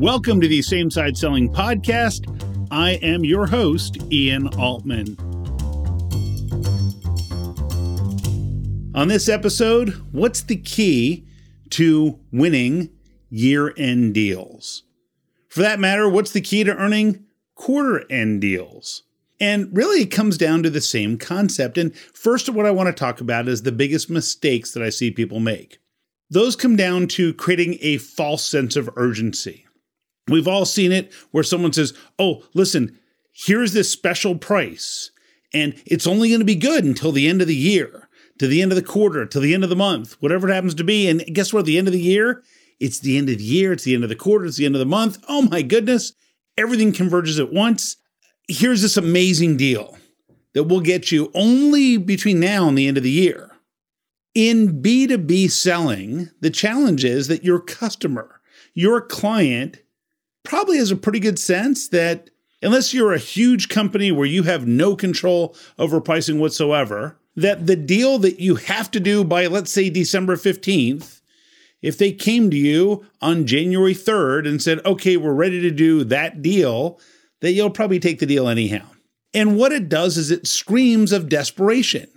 Welcome to the Same Side Selling Podcast. I am your host, Ian Altman. On this episode, what's the key to winning year end deals? For that matter, what's the key to earning quarter end deals? And really, it comes down to the same concept. And first, what I want to talk about is the biggest mistakes that I see people make. Those come down to creating a false sense of urgency. We've all seen it where someone says, Oh, listen, here's this special price, and it's only going to be good until the end of the year, to the end of the quarter, to the end of the month, whatever it happens to be. And guess what? At the end of the year, it's the end of the year, it's the end of the quarter, it's the end of the month. Oh my goodness, everything converges at once. Here's this amazing deal that will get you only between now and the end of the year. In B2B selling, the challenge is that your customer, your client, probably has a pretty good sense that unless you're a huge company where you have no control over pricing whatsoever, that the deal that you have to do by, let's say, December 15th, if they came to you on January 3rd and said, okay, we're ready to do that deal, that you'll probably take the deal anyhow. And what it does is it screams of desperation.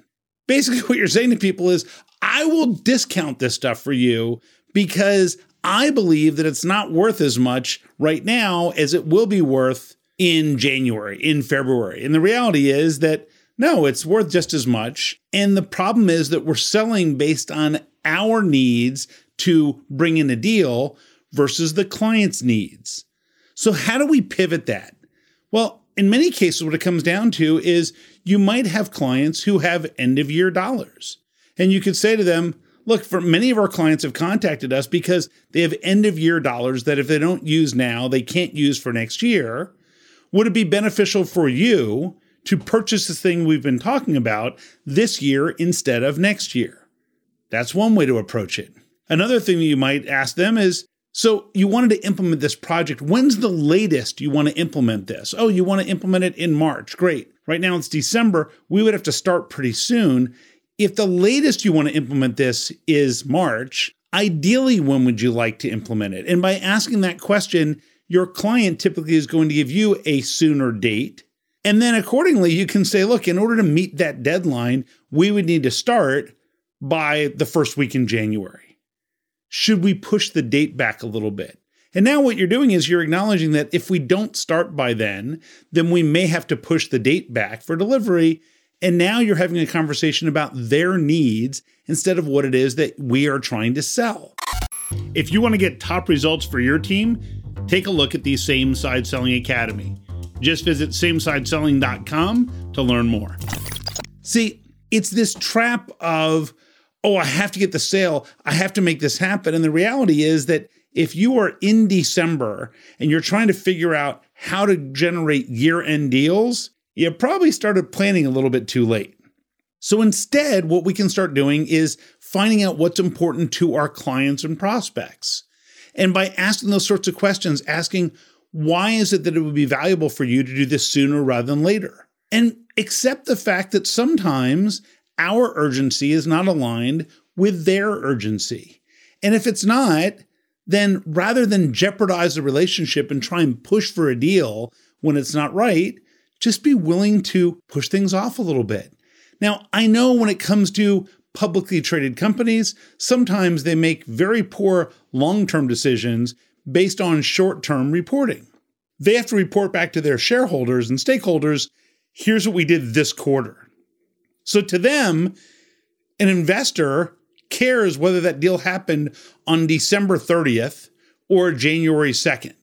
Basically, what you're saying to people is, I will discount this stuff for you because I believe that it's not worth as much right now as it will be worth in January, in February. And the reality is that no, it's worth just as much. And the problem is that we're selling based on our needs to bring in a deal versus the client's needs. So, how do we pivot that? Well, in many cases, what it comes down to is you might have clients who have end of year dollars. And you could say to them, look, for many of our clients have contacted us because they have end of year dollars that if they don't use now, they can't use for next year. Would it be beneficial for you to purchase the thing we've been talking about this year instead of next year? That's one way to approach it. Another thing that you might ask them is so you wanted to implement this project. When's the latest you want to implement this? Oh, you want to implement it in March. Great. Right now it's December. We would have to start pretty soon. If the latest you want to implement this is March, ideally, when would you like to implement it? And by asking that question, your client typically is going to give you a sooner date. And then accordingly, you can say, look, in order to meet that deadline, we would need to start by the first week in January should we push the date back a little bit? And now what you're doing is you're acknowledging that if we don't start by then, then we may have to push the date back for delivery. And now you're having a conversation about their needs instead of what it is that we are trying to sell. If you want to get top results for your team, take a look at the Same Side Selling Academy. Just visit samesideselling.com to learn more. See, it's this trap of oh, I have to get the sale. I have to make this happen. And the reality is that if you are in December and you're trying to figure out how to generate year end deals, you probably started planning a little bit too late. So instead, what we can start doing is finding out what's important to our clients and prospects. And by asking those sorts of questions, asking, why is it that it would be valuable for you to do this sooner rather than later? And accept the fact that sometimes our urgency is not aligned with their urgency. And if it's not, then rather than jeopardize the relationship and try and push for a deal when it's not right, just be willing to push things off a little bit. Now, I know when it comes to publicly traded companies, sometimes they make very poor long term decisions based on short term reporting. They have to report back to their shareholders and stakeholders here's what we did this quarter. So to them, an investor cares whether that deal happened on December 30th or January 2nd.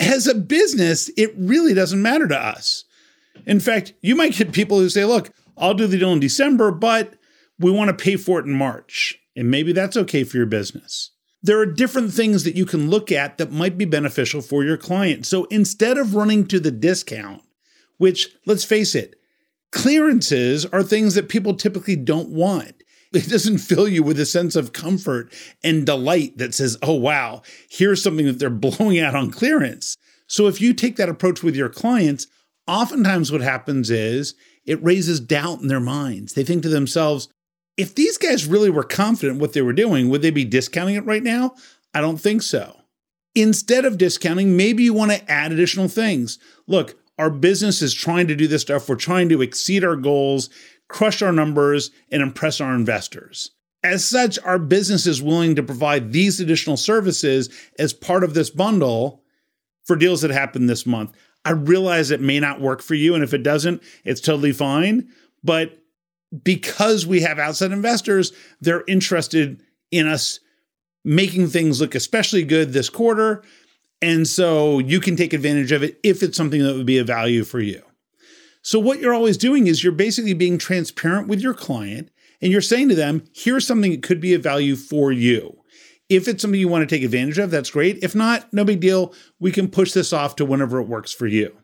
As a business, it really doesn't matter to us. In fact, you might get people who say, look, I'll do the deal in December, but we want to pay for it in March. And maybe that's okay for your business. There are different things that you can look at that might be beneficial for your client. So instead of running to the discount, which let's face it, Clearances are things that people typically don't want. It doesn't fill you with a sense of comfort and delight that says, oh, wow, here's something that they're blowing out on clearance. So if you take that approach with your clients, oftentimes what happens is it raises doubt in their minds. They think to themselves, if these guys really were confident what they were doing, would they be discounting it right now? I don't think so. Instead of discounting, maybe you want to add additional things. Look, our business is trying to do this stuff. We're trying to exceed our goals, crush our numbers, and impress our investors. As such, our business is willing to provide these additional services as part of this bundle for deals that happen this month. I realize it may not work for you, and if it doesn't, it's totally fine. But because we have outside investors, they're interested in us making things look especially good this quarter. And so you can take advantage of it if it's something that would be a value for you. So, what you're always doing is you're basically being transparent with your client and you're saying to them, here's something that could be a value for you. If it's something you want to take advantage of, that's great. If not, no big deal. We can push this off to whenever it works for you.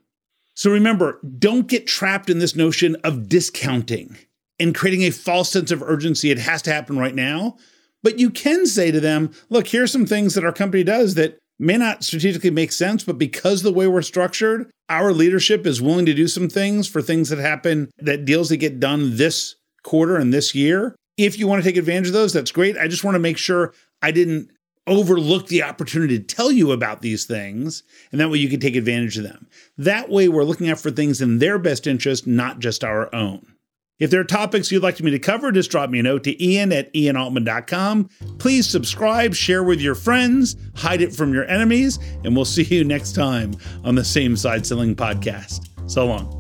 So remember, don't get trapped in this notion of discounting and creating a false sense of urgency. It has to happen right now. But you can say to them, look, here's some things that our company does that may not strategically make sense, but because the way we're structured, our leadership is willing to do some things for things that happen, that deals that get done this quarter and this year. If you want to take advantage of those, that's great. I just want to make sure I didn't overlook the opportunity to tell you about these things, and that way you can take advantage of them. That way, we're looking out for things in their best interest, not just our own. If there are topics you'd like me to cover, just drop me a note to ian at ianaltman.com. Please subscribe, share with your friends, hide it from your enemies, and we'll see you next time on the Same Side Selling Podcast. So long.